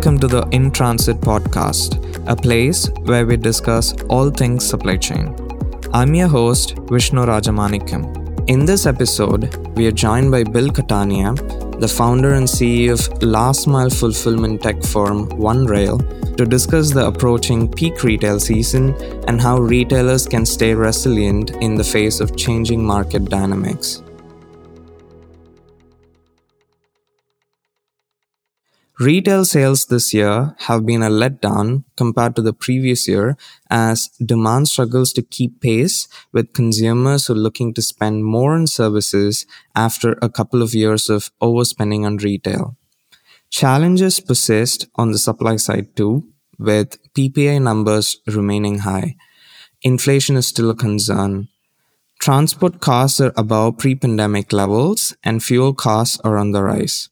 Welcome to the In Transit podcast, a place where we discuss all things supply chain. I'm your host, Vishnu Rajamanickam. In this episode, we are joined by Bill Catania, the founder and CEO of last mile fulfillment tech firm OneRail, to discuss the approaching peak retail season and how retailers can stay resilient in the face of changing market dynamics. Retail sales this year have been a letdown compared to the previous year as demand struggles to keep pace with consumers who are looking to spend more on services after a couple of years of overspending on retail. Challenges persist on the supply side too, with PPI numbers remaining high. Inflation is still a concern. Transport costs are above pre pandemic levels and fuel costs are on the rise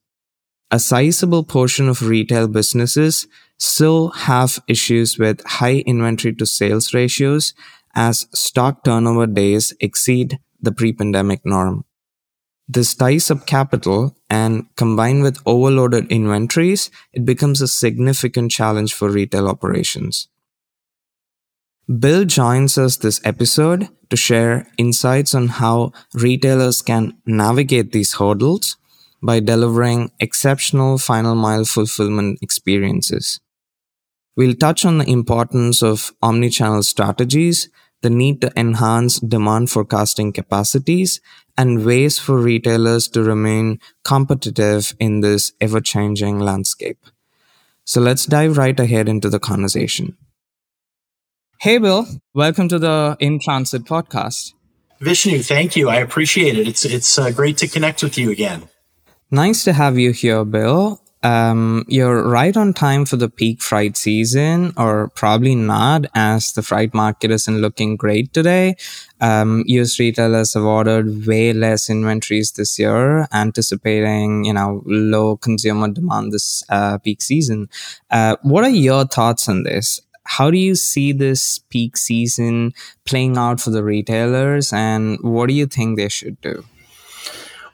a sizable portion of retail businesses still have issues with high inventory to sales ratios as stock turnover days exceed the pre-pandemic norm. This ties up capital and combined with overloaded inventories, it becomes a significant challenge for retail operations. Bill joins us this episode to share insights on how retailers can navigate these hurdles by delivering exceptional final mile fulfillment experiences. We'll touch on the importance of omnichannel strategies, the need to enhance demand forecasting capacities, and ways for retailers to remain competitive in this ever changing landscape. So let's dive right ahead into the conversation. Hey, Bill, welcome to the In Transit podcast. Vishnu, thank you. I appreciate it. It's, it's uh, great to connect with you again. Nice to have you here, Bill. Um, you're right on time for the peak freight season, or probably not, as the freight market isn't looking great today. Um, US retailers have ordered way less inventories this year, anticipating you know low consumer demand this uh, peak season. Uh, what are your thoughts on this? How do you see this peak season playing out for the retailers, and what do you think they should do?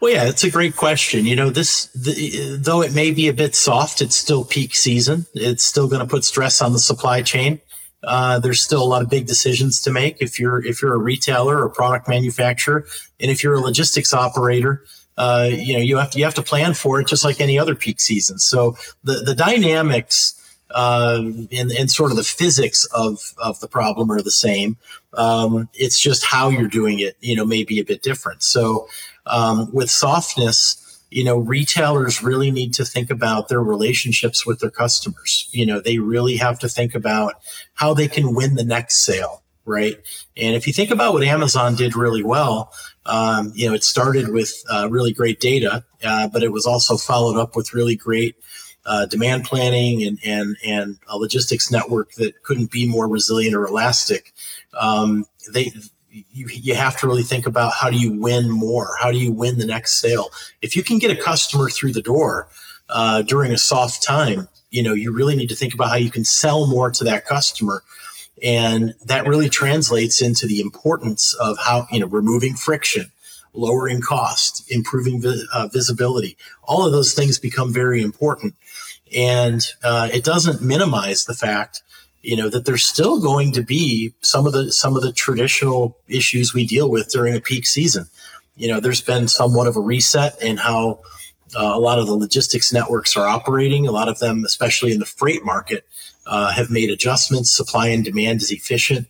Well, yeah, it's a great question. You know, this, the, though it may be a bit soft, it's still peak season. It's still going to put stress on the supply chain. Uh, there's still a lot of big decisions to make if you're if you're a retailer or product manufacturer, and if you're a logistics operator. Uh, you know, you have to you have to plan for it just like any other peak season. So the the dynamics uh, and, and sort of the physics of, of the problem are the same. Um, it's just how you're doing it, you know, may be a bit different. So um, with softness, you know, retailers really need to think about their relationships with their customers. You know, they really have to think about how they can win the next sale, right? And if you think about what Amazon did really well, um, you know, it started with uh, really great data, uh, but it was also followed up with really great uh, demand planning and and and a logistics network that couldn't be more resilient or elastic. Um, they you, you have to really think about how do you win more? How do you win the next sale? If you can get a customer through the door uh, during a soft time, you know, you really need to think about how you can sell more to that customer. And that really translates into the importance of how, you know, removing friction, lowering cost, improving vi- uh, visibility. All of those things become very important. And uh, it doesn't minimize the fact you know that there's still going to be some of the some of the traditional issues we deal with during a peak season. You know there's been somewhat of a reset in how uh, a lot of the logistics networks are operating. A lot of them especially in the freight market uh, have made adjustments. Supply and demand is efficient.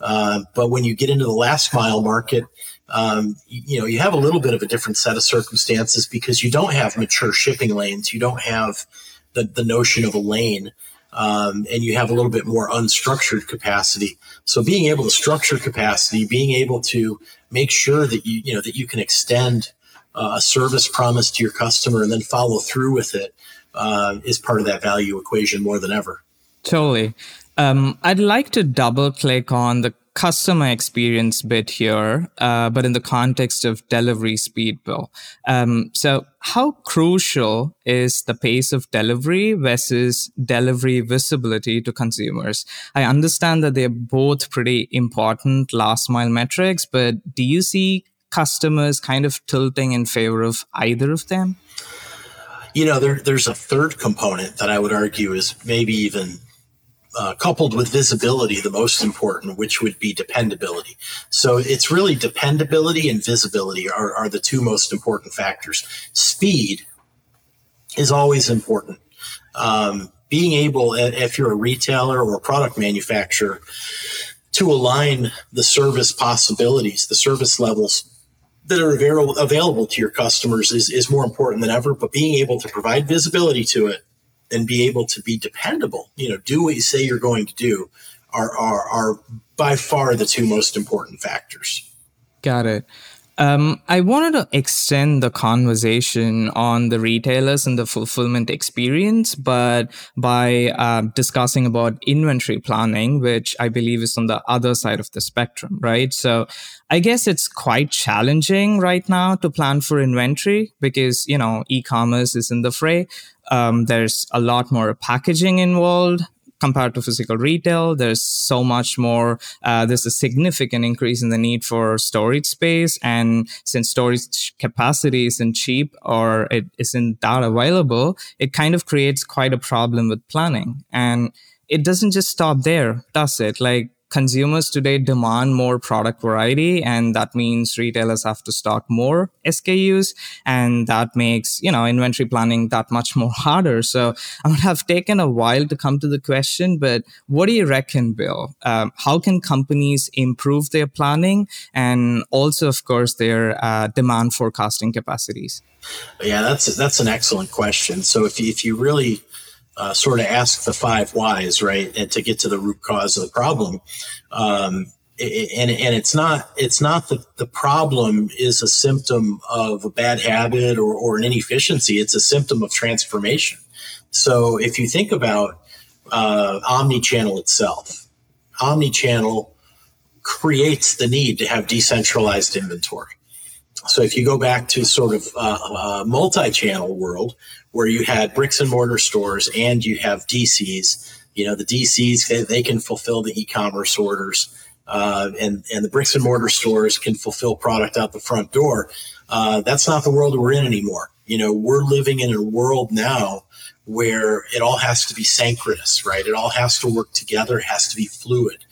Uh, but when you get into the last mile market um, you, you know you have a little bit of a different set of circumstances because you don't have mature shipping lanes. You don't have the, the notion of a lane um, and you have a little bit more unstructured capacity. So being able to structure capacity, being able to make sure that you you know that you can extend uh, a service promise to your customer and then follow through with it uh, is part of that value equation more than ever. Totally. Um, I'd like to double click on the customer experience bit here, uh, but in the context of delivery speed, Bill. Um, so, how crucial is the pace of delivery versus delivery visibility to consumers? I understand that they're both pretty important last mile metrics, but do you see customers kind of tilting in favor of either of them? you know, there, there's a third component that I would argue is maybe even uh, coupled with visibility, the most important, which would be dependability. So it's really dependability and visibility are, are the two most important factors. Speed is always important. Um, being able, if you're a retailer or a product manufacturer, to align the service possibilities, the service levels that are available, to your customers is, is more important than ever. But being able to provide visibility to it and be able to be dependable, you know, do what you say you're going to do are, are, are by far the two most important factors. Got it. Um, I wanted to extend the conversation on the retailers and the fulfillment experience, but by uh, discussing about inventory planning, which I believe is on the other side of the spectrum, right? So I guess it's quite challenging right now to plan for inventory because, you know, e-commerce is in the fray. Um, there's a lot more packaging involved compared to physical retail. There's so much more. Uh, there's a significant increase in the need for storage space, and since storage capacity isn't cheap or it isn't that available, it kind of creates quite a problem with planning. And it doesn't just stop there, does it? Like consumers today demand more product variety and that means retailers have to stock more SKUs and that makes, you know, inventory planning that much more harder. So I would have taken a while to come to the question, but what do you reckon, Bill? Um, how can companies improve their planning and also, of course, their uh, demand forecasting capacities? Yeah, that's that's an excellent question. So if if you really uh, sort of ask the five whys, right, and to get to the root cause of the problem. Um, and and it's not it's not that the problem is a symptom of a bad habit or, or an inefficiency. It's a symptom of transformation. So if you think about uh, omni-channel itself, omni-channel creates the need to have decentralized inventory. So if you go back to sort of uh, a multi-channel world where you had bricks and mortar stores and you have DCs, you know the DCs they, they can fulfill the e-commerce orders, uh, and and the bricks and mortar stores can fulfill product out the front door. Uh, that's not the world we're in anymore. You know we're living in a world now where it all has to be synchronous, right? It all has to work together, it has to be fluid,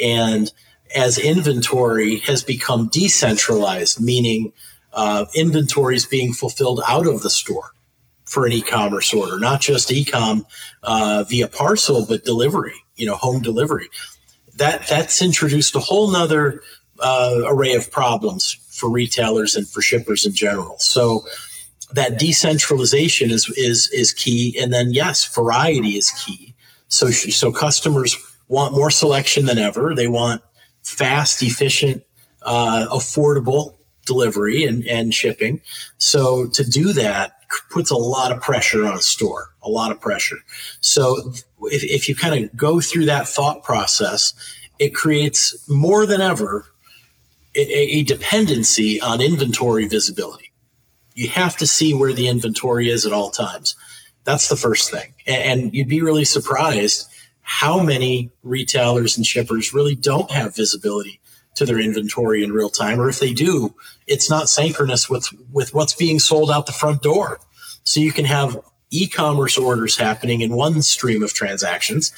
and as inventory has become decentralized, meaning uh, inventory is being fulfilled out of the store for an e-commerce order, not just e-com uh, via parcel, but delivery, you know, home delivery. That that's introduced a whole nother uh, array of problems for retailers and for shippers in general. So that decentralization is is is key, and then yes, variety is key. So so customers want more selection than ever. They want fast, efficient, uh, affordable delivery and, and shipping. So to do that puts a lot of pressure on a store, a lot of pressure. So if, if you kind of go through that thought process, it creates more than ever a, a dependency on inventory visibility. You have to see where the inventory is at all times. That's the first thing. And, and you'd be really surprised how many retailers and shippers really don't have visibility to their inventory in real time, or if they do, it's not synchronous with with what's being sold out the front door. So you can have e-commerce orders happening in one stream of transactions,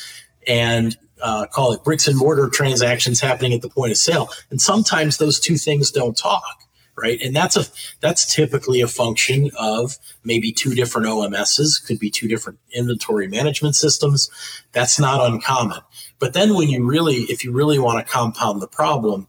and uh, call it bricks and mortar transactions happening at the point of sale. And sometimes those two things don't talk right? And that's a that's typically a function of maybe two different OMSs, could be two different inventory management systems. That's not uncommon. But then when you really, if you really want to compound the problem,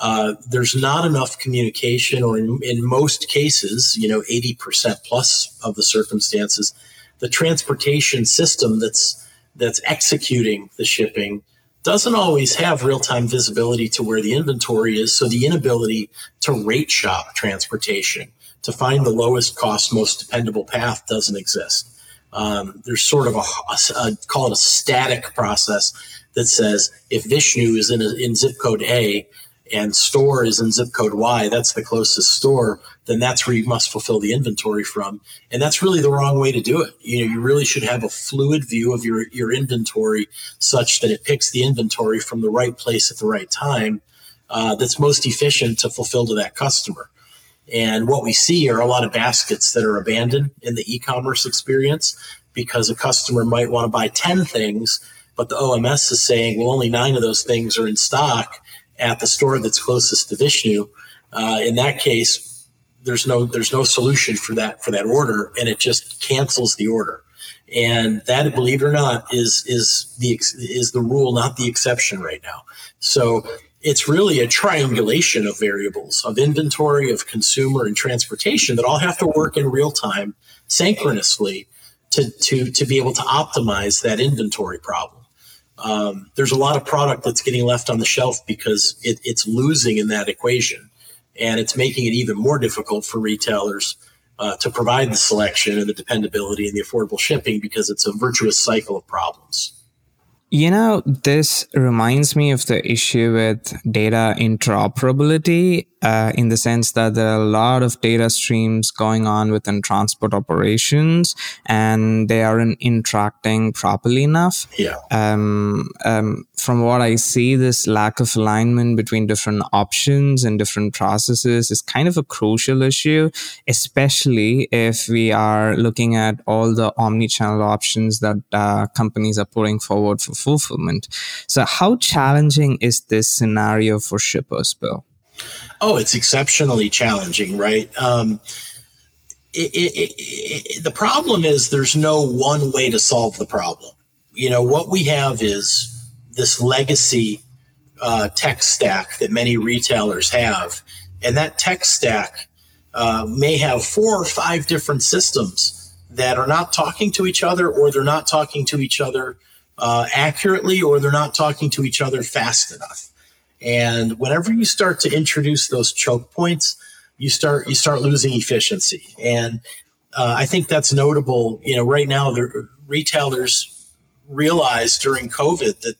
uh, there's not enough communication, or in, in most cases, you know, 80% plus of the circumstances, the transportation system that's that's executing the shipping doesn't always have real time visibility to where the inventory is. So the inability to rate shop transportation to find the lowest cost, most dependable path doesn't exist. Um, there's sort of a, a, a, call it a static process that says if Vishnu is in, a, in zip code A and store is in zip code Y, that's the closest store, then that's where you must fulfill the inventory from. And that's really the wrong way to do it. You know, you really should have a fluid view of your, your inventory such that it picks the inventory from the right place at the right time uh, that's most efficient to fulfill to that customer. And what we see are a lot of baskets that are abandoned in the e-commerce experience because a customer might want to buy 10 things, but the OMS is saying, well, only nine of those things are in stock at the store that's closest to Vishnu. Uh, in that case, there's no there's no solution for that for that order, and it just cancels the order. And that, believe it or not, is is the is the rule, not the exception right now. So it's really a triangulation of variables of inventory, of consumer, and transportation that all have to work in real time, synchronously, to to to be able to optimize that inventory problem. Um, there's a lot of product that's getting left on the shelf because it, it's losing in that equation, and it's making it even more difficult for retailers uh, to provide the selection and the dependability and the affordable shipping because it's a virtuous cycle of problems. You know, this reminds me of the issue with data interoperability uh, in the sense that there are a lot of data streams going on within transport operations and they aren't interacting properly enough. Yeah. Um, um, from what I see, this lack of alignment between different options and different processes is kind of a crucial issue, especially if we are looking at all the omni-channel options that uh, companies are putting forward for fulfillment. So, how challenging is this scenario for shippers, Bill? Oh, it's exceptionally challenging, right? Um, it, it, it, the problem is there's no one way to solve the problem. You know, what we have is this legacy uh, tech stack that many retailers have. And that tech stack uh, may have four or five different systems that are not talking to each other, or they're not talking to each other uh, accurately, or they're not talking to each other fast enough. And whenever you start to introduce those choke points, you start you start losing efficiency. And uh, I think that's notable. You know, right now the retailers realized during COVID that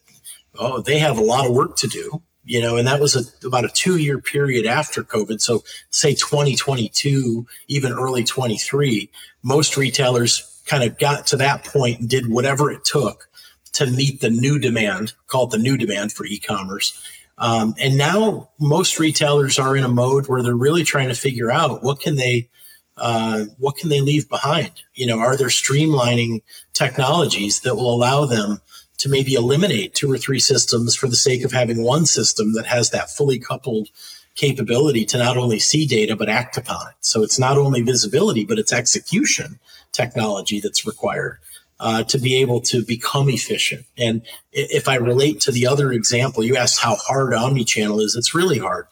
oh, they have a lot of work to do. You know, and that was a, about a two year period after COVID. So, say 2022, even early 23, most retailers kind of got to that point and did whatever it took to meet the new demand, called the new demand for e commerce. Um, and now most retailers are in a mode where they're really trying to figure out what can they uh, what can they leave behind? You know, are there streamlining technologies that will allow them to maybe eliminate two or three systems for the sake of having one system that has that fully coupled capability to not only see data but act upon it. So it's not only visibility, but it's execution technology that's required uh, to be able to become efficient. And if I relate to the other example, you asked how hard omnichannel is. It's really hard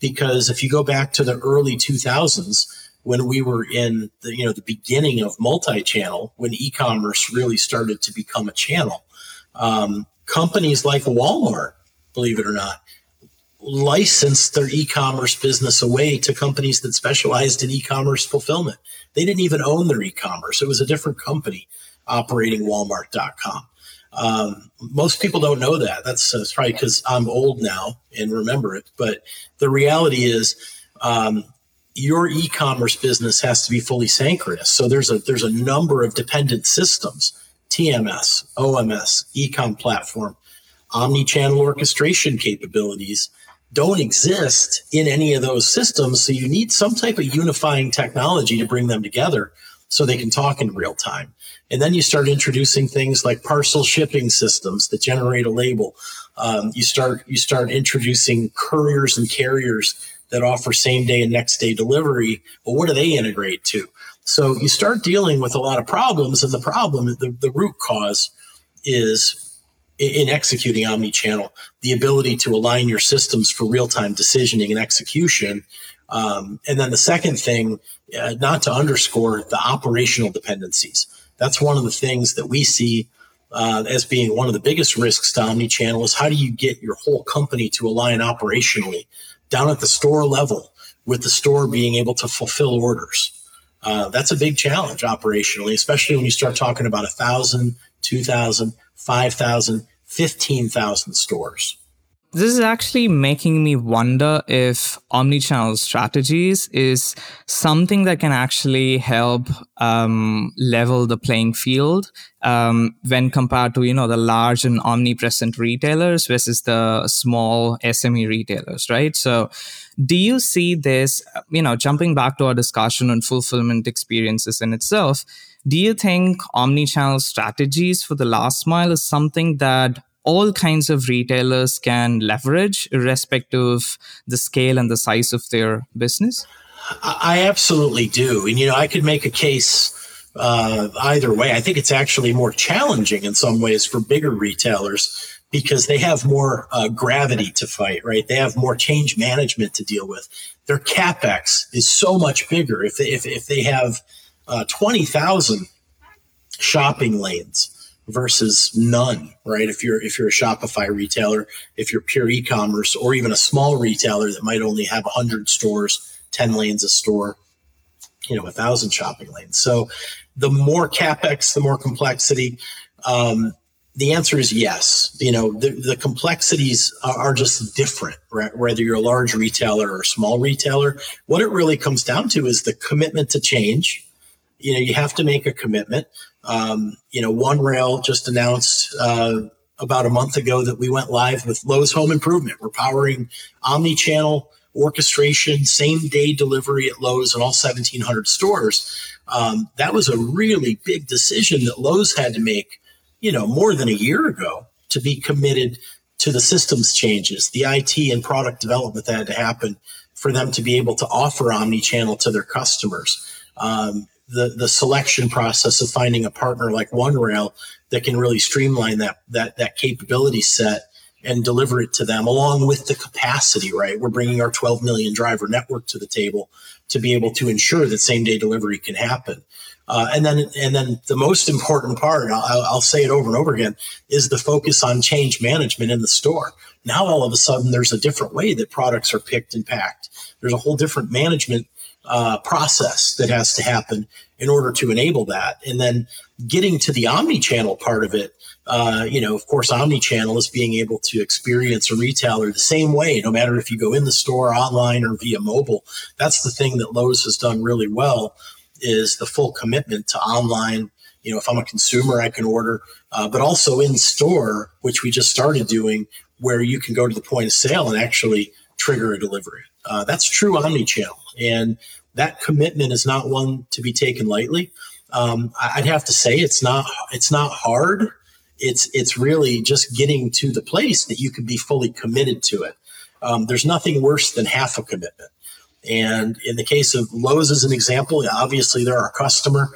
because if you go back to the early 2000s, when we were in the you know the beginning of multi-channel, when e-commerce really started to become a channel, um, companies like Walmart, believe it or not, licensed their e-commerce business away to companies that specialized in e-commerce fulfillment. They didn't even own their e-commerce; it was a different company operating Walmart.com. Um, most people don't know that. That's, that's probably because I'm old now and remember it. But the reality is, um, your e-commerce business has to be fully synchronous. So there's a there's a number of dependent systems TMS, OMS, ecom platform, omni-channel orchestration capabilities don't exist in any of those systems. So you need some type of unifying technology to bring them together so they can talk in real time. And then you start introducing things like parcel shipping systems that generate a label. Um, you start you start introducing couriers and carriers that offer same day and next day delivery. Well, what do they integrate to? So you start dealing with a lot of problems, and the problem, the, the root cause is in executing omni-channel, the ability to align your systems for real-time decisioning and execution. Um, and then the second thing, uh, not to underscore the operational dependencies. That's one of the things that we see uh, as being one of the biggest risks to omni-channel is how do you get your whole company to align operationally down at the store level with the store being able to fulfill orders uh, that's a big challenge operationally, especially when you start talking about a thousand, two thousand, five thousand, fifteen thousand stores. This is actually making me wonder if omnichannel strategies is something that can actually help um, level the playing field um, when compared to you know the large and omnipresent retailers versus the small SME retailers, right? So, do you see this? You know, jumping back to our discussion on fulfillment experiences in itself, do you think omnichannel strategies for the last mile is something that all kinds of retailers can leverage, irrespective of the scale and the size of their business? I absolutely do. And, you know, I could make a case uh, either way. I think it's actually more challenging in some ways for bigger retailers because they have more uh, gravity to fight, right? They have more change management to deal with. Their capex is so much bigger. If they, if, if they have uh, 20,000 shopping lanes, versus none, right? If you're if you're a Shopify retailer, if you're pure e-commerce, or even a small retailer that might only have hundred stores, ten lanes a store, you know, a thousand shopping lanes. So the more capex, the more complexity. Um, the answer is yes. You know, the, the complexities are, are, just different, right? whether you're a large retailer or a small retailer. What it really comes down to is the commitment to change. You know, you have to make a commitment. Um, you know, OneRail just announced uh, about a month ago that we went live with Lowe's Home Improvement. We're powering omni-channel orchestration, same day delivery at Lowe's in all 1,700 stores. Um, that was a really big decision that Lowe's had to make, you know, more than a year ago to be committed to the systems changes, the IT and product development that had to happen for them to be able to offer omni-channel to their customers. Um, the the selection process of finding a partner like OneRail that can really streamline that that that capability set and deliver it to them along with the capacity right? We're bringing our 12 million driver network to the table to be able to ensure that same day delivery can happen. Uh, and then and then the most important part I'll, I'll say it over and over again is the focus on change management in the store. Now all of a sudden there's a different way that products are picked and packed. There's a whole different management uh, process that has to happen in order to enable that. And then getting to the omni-channel part of it, uh, you know, of course, omni-channel is being able to experience a retailer the same way, no matter if you go in the store, online, or via mobile. That's the thing that Lowe's has done really well is the full commitment to online. You know, if I'm a consumer, I can order, uh, but also in store, which we just started doing, where you can go to the point of sale and actually trigger a delivery. Uh, that's true omni-channel. And that commitment is not one to be taken lightly. Um, I'd have to say it's not it's not hard. It's it's really just getting to the place that you can be fully committed to it. Um, there's nothing worse than half a commitment. And in the case of Lowe's, as an example, obviously they're our customer,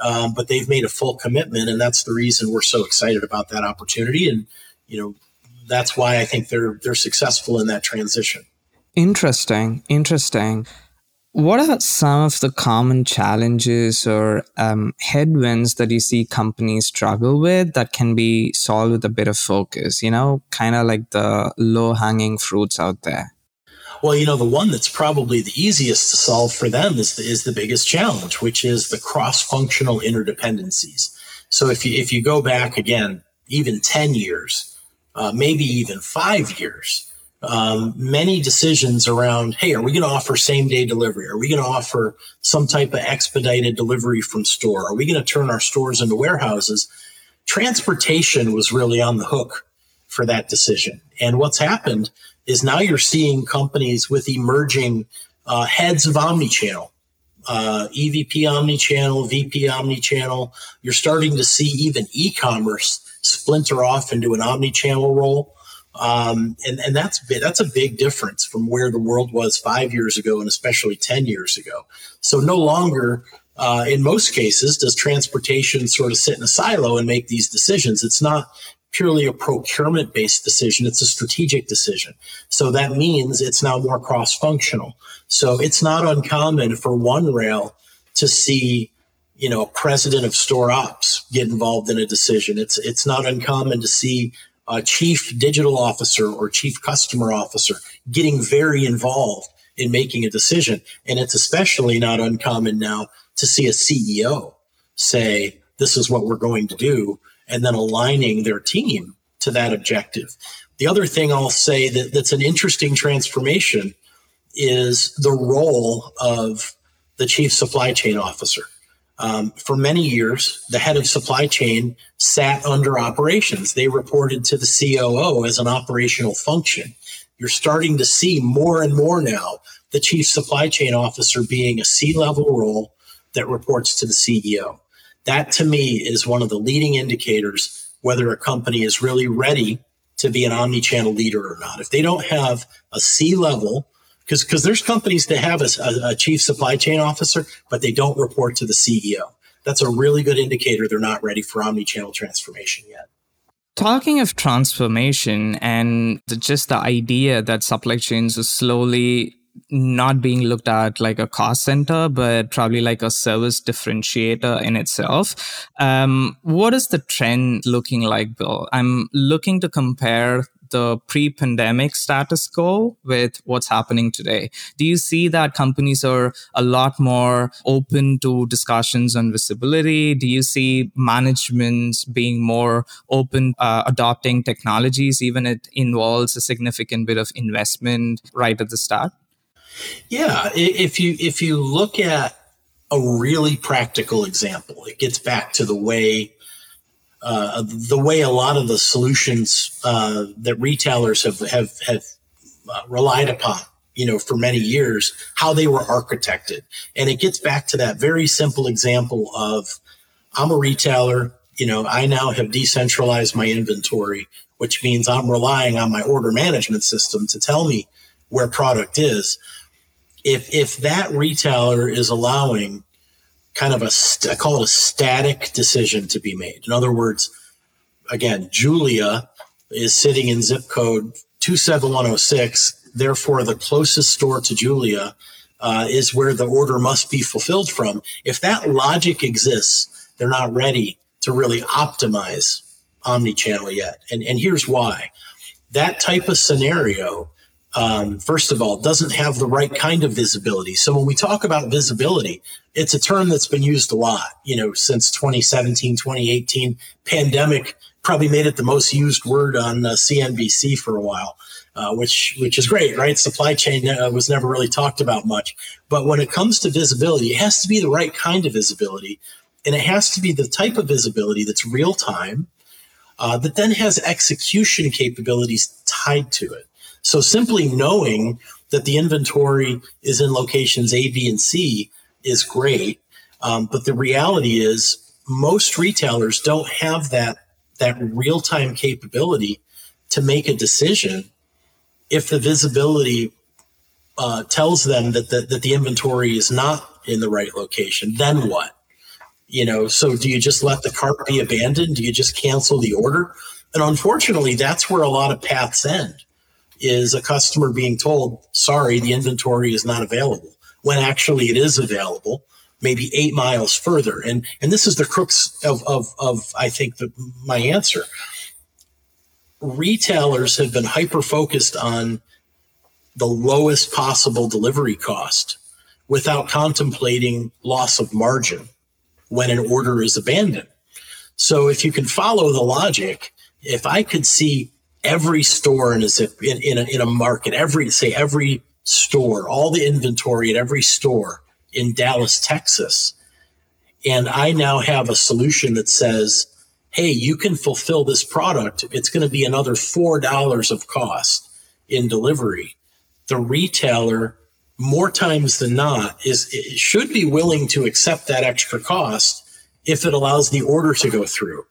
um, but they've made a full commitment, and that's the reason we're so excited about that opportunity. And you know, that's why I think they're they're successful in that transition. Interesting, interesting. What are some of the common challenges or um, headwinds that you see companies struggle with that can be solved with a bit of focus? You know, kind of like the low hanging fruits out there. Well, you know, the one that's probably the easiest to solve for them is the, is the biggest challenge, which is the cross functional interdependencies. So if you if you go back again, even ten years, uh, maybe even five years, um, many decisions around, hey, are we going to offer same day delivery? Are we going to offer some type of expedited delivery from store? Are we going to turn our stores into warehouses? Transportation was really on the hook for that decision. And what's happened is now you're seeing companies with emerging uh, heads of omnichannel, uh, EVP omnichannel, VP omnichannel. You're starting to see even e-commerce splinter off into an omnichannel role. Um, and, and that's that's a big difference from where the world was five years ago and especially 10 years ago. So no longer, uh, in most cases, does transportation sort of sit in a silo and make these decisions. It's not purely a procurement based decision. It's a strategic decision. So that means it's now more cross functional. So it's not uncommon for OneRail to see you know, a president of store ops get involved in a decision. It's it's not uncommon to see a chief digital officer or chief customer officer getting very involved in making a decision. And it's especially not uncommon now to see a CEO say, this is what we're going to do, and then aligning their team to that objective. The other thing I'll say that, that's an interesting transformation is the role of the chief supply chain officer. Um, for many years, the head of supply chain sat under operations. They reported to the COO as an operational function. You're starting to see more and more now the chief supply chain officer being a C level role that reports to the CEO. That to me is one of the leading indicators whether a company is really ready to be an omni-channel leader or not. If they don't have a C level because because there's companies that have a, a, a chief supply chain officer, but they don't report to the CEO. That's a really good indicator they're not ready for omni-channel transformation yet. Talking of transformation and the, just the idea that supply chains are slowly not being looked at like a cost center, but probably like a service differentiator in itself. Um, what is the trend looking like, Bill? I'm looking to compare the pre-pandemic status quo with what's happening today. Do you see that companies are a lot more open to discussions on visibility? Do you see management being more open uh, adopting technologies even it involves a significant bit of investment right at the start? Yeah if you if you look at a really practical example it gets back to the way uh, the way a lot of the solutions uh, that retailers have have have uh, relied upon, you know, for many years, how they were architected, and it gets back to that very simple example of I'm a retailer. You know, I now have decentralized my inventory, which means I'm relying on my order management system to tell me where product is. If if that retailer is allowing kind of a, I call it a static decision to be made. In other words, again, Julia is sitting in zip code 27106. Therefore, the closest store to Julia uh, is where the order must be fulfilled from. If that logic exists, they're not ready to really optimize omni-channel yet. And, and here's why. That type of scenario um, first of all, doesn't have the right kind of visibility. So when we talk about visibility, it's a term that's been used a lot, you know, since 2017, 2018. Pandemic probably made it the most used word on uh, CNBC for a while, uh, which which is great, right? Supply chain uh, was never really talked about much, but when it comes to visibility, it has to be the right kind of visibility, and it has to be the type of visibility that's real time, uh, that then has execution capabilities tied to it. So simply knowing that the inventory is in locations A, B, and C is great. Um, but the reality is most retailers don't have that, that real time capability to make a decision if the visibility uh, tells them that the, that the inventory is not in the right location, then what? You know, so do you just let the cart be abandoned? Do you just cancel the order? And unfortunately, that's where a lot of paths end is a customer being told, sorry, the inventory is not available when actually it is available, maybe eight miles further. And, and this is the crux of, of, of I think, the, my answer. Retailers have been hyper focused on the lowest possible delivery cost without contemplating loss of margin when an order is abandoned. So if you can follow the logic, if I could see every store in a zip in, in, a, in a market, every say every store, all the inventory at every store in Dallas, Texas. And I now have a solution that says, hey, you can fulfill this product. It's going to be another $4 of cost in delivery. The retailer, more times than not, is should be willing to accept that extra cost if it allows the order to go through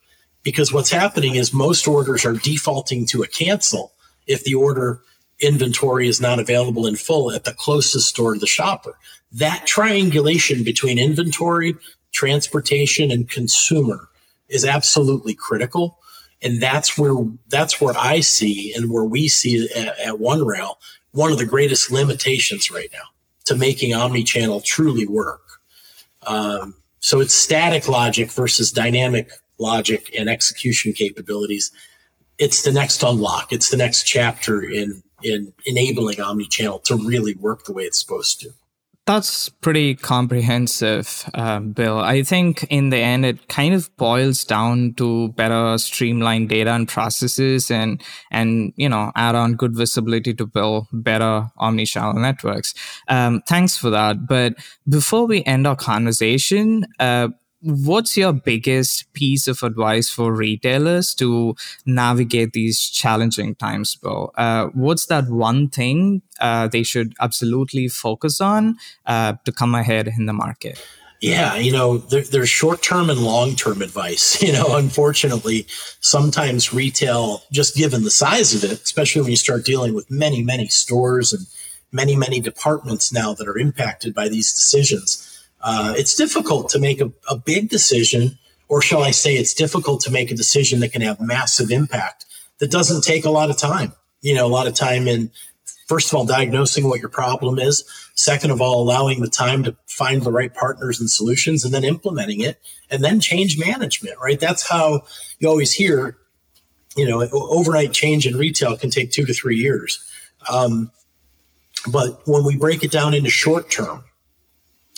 because what's happening is most orders are defaulting to a cancel if the order inventory is not available in full at the closest store to the shopper. That triangulation between inventory, transportation, and consumer is absolutely critical. And that's where that's where I see and where we see at, at OneRail one of the greatest limitations right now to making omni-channel truly work. Um, so it's static logic versus dynamic logic and execution capabilities, it's the next unlock. It's the next chapter in in enabling omni-channel to really work the way it's supposed to. That's pretty comprehensive, uh, Bill. I think in the end, it kind of boils down to better streamline data and processes and, and, you know, add on good visibility to build better omnichannel networks. Um, thanks for that. But before we end our conversation, uh, what's your biggest piece of advice for retailers to navigate these challenging times, Bill? Uh, what's that one thing uh, they should absolutely focus on uh, to come ahead in the market? Yeah, you know, there, there's short term and long term advice. You know, unfortunately, sometimes retail, just given the size of it, especially when you start dealing with many, many stores and many, many departments now that are impacted by these decisions, uh, it's difficult to make a, a big decision, or shall I say, it's difficult to make a decision that can have massive impact that doesn't take a lot of time. You know, a lot of time in, first of all, diagnosing what your problem is. Second of all, allowing the time to find the right partners and solutions and then implementing it and then change management, right? That's how you always hear, you know, overnight change in retail can take two to three years. Um, but when we break it down into short term,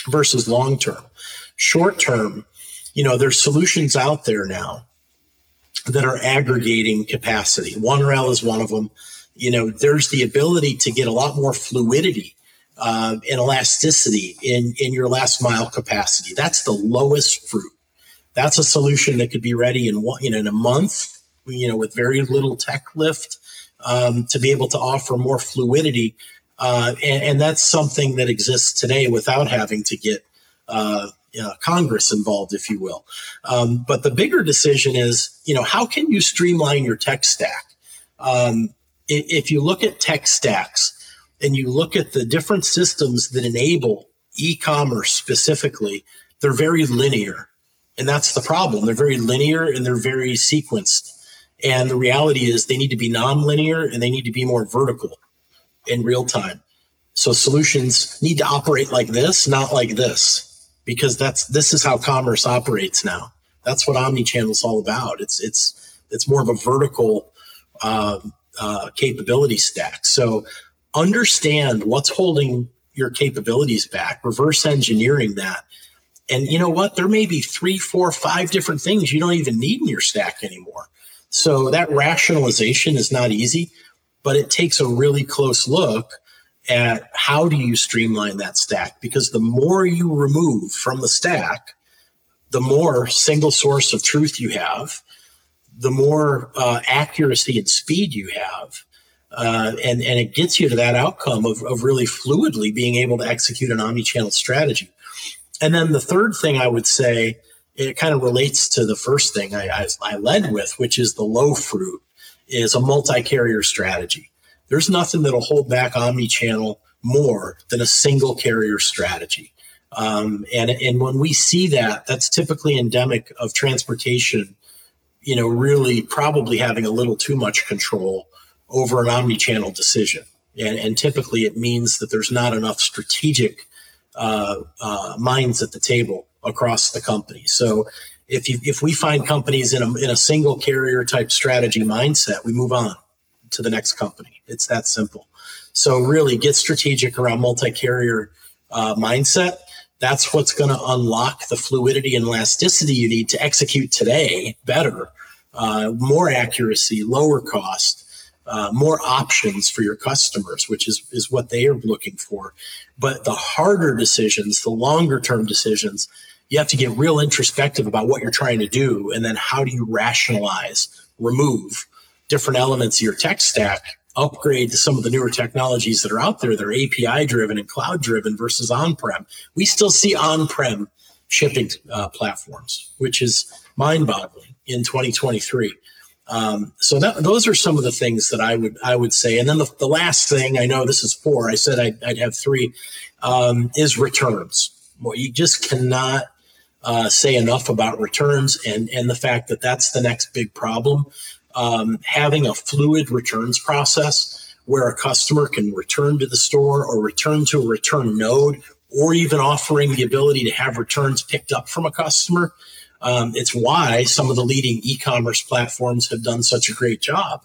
versus long term. Short term, you know, there's solutions out there now that are aggregating capacity. OneRail is one of them. You know, there's the ability to get a lot more fluidity uh, and elasticity in, in your last mile capacity. That's the lowest fruit. That's a solution that could be ready in one, you know, in a month, you know, with very little tech lift um, to be able to offer more fluidity uh, and, and, that's something that exists today without having to get uh, you know, Congress involved, if you will. Um, but the bigger decision is, you know, how can you streamline your tech stack? Um, if you look at tech stacks and you look at the different systems that enable e-commerce specifically, they're very linear. And that's the problem. They're very linear and they're very sequenced. And the reality is they need to be nonlinear and they need to be more vertical in real time. So solutions need to operate like this, not like this, because that's this is how commerce operates now. That's what omnichannel is all about. It's it's it's more of a vertical uh, uh, capability stack. So understand what's holding your capabilities back, reverse engineering that. And you know what? There may be three, four, five different things you don't even need in your stack anymore. So that rationalization is not easy but it takes a really close look at how do you streamline that stack? Because the more you remove from the stack the more single source of truth you have the more uh, accuracy and speed you have uh, and, and it gets you to that outcome of, of really fluidly being able to execute an omni-channel strategy. And then the third thing i would say it kind of relates to the first thing I, I, I led with which is the low fruit is a multi-carrier strategy. There's nothing that'll hold back omni-channel more than a single carrier strategy. Um, and, and when we see that, that's typically endemic of transportation, you know, really probably having a little too much control over an omni-channel decision. And, and typically it means that there's not enough strategic uh, uh, minds at the table across the company. So if you if we find companies in a in a single carrier type strategy mindset, we move on to the next company. It's that simple. So really, get strategic around multi carrier uh, mindset. That's what's going to unlock the fluidity and elasticity you need to execute today better, uh, more accuracy, lower cost. Uh, more options for your customers, which is, is what they are looking for. But the harder decisions, the longer term decisions, you have to get real introspective about what you're trying to do and then how do you rationalize remove different elements of your tech stack upgrade to some of the newer technologies that are out there that are api driven and cloud driven versus on-prem we still see on-prem shipping uh, platforms which is mind-boggling in 2023 um, so that, those are some of the things that I would I would say. And then the, the last thing I know this is four. I said I'd, I'd have three um, is returns. Well, you just cannot uh, say enough about returns and, and the fact that that's the next big problem. Um, having a fluid returns process where a customer can return to the store or return to a return node or even offering the ability to have returns picked up from a customer. Um, it's why some of the leading e-commerce platforms have done such a great job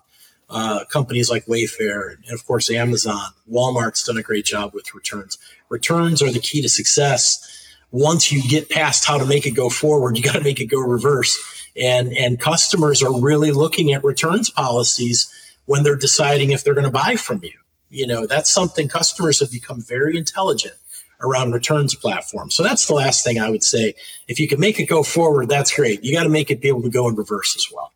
uh, companies like Wayfair and of course Amazon, Walmart's done a great job with returns. Returns are the key to success. Once you get past how to make it go forward, you got to make it go reverse. And and customers are really looking at returns policies when they're deciding if they're going to buy from you. You know, that's something customers have become very intelligent around returns platforms. So that's the last thing I would say. If you can make it go forward, that's great. You got to make it be able to go in reverse as well.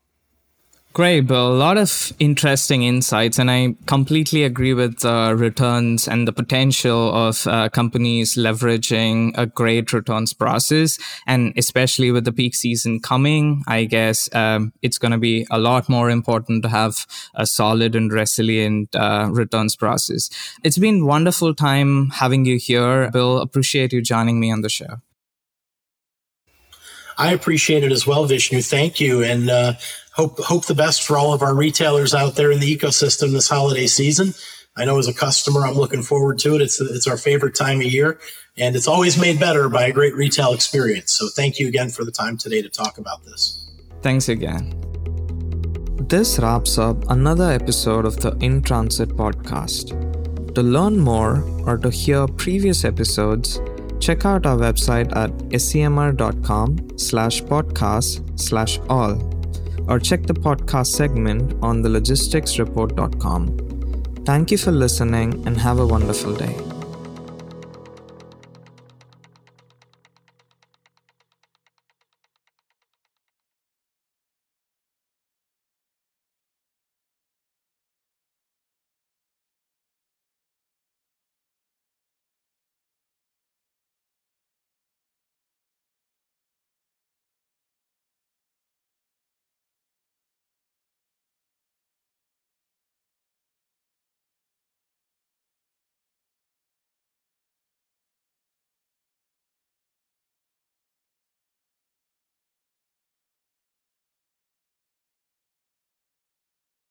Great, Bill. A lot of interesting insights, and I completely agree with uh, returns and the potential of uh, companies leveraging a great returns process. And especially with the peak season coming, I guess um, it's going to be a lot more important to have a solid and resilient uh, returns process. It's been wonderful time having you here, Bill. Appreciate you joining me on the show. I appreciate it as well, Vishnu. Thank you, and uh, hope hope the best for all of our retailers out there in the ecosystem this holiday season. I know as a customer, I'm looking forward to it. It's it's our favorite time of year, and it's always made better by a great retail experience. So thank you again for the time today to talk about this. Thanks again. This wraps up another episode of the In Transit podcast. To learn more or to hear previous episodes, check out our website at scmr.com slash podcast slash all or check the podcast segment on the logisticsreport.com. Thank you for listening and have a wonderful day.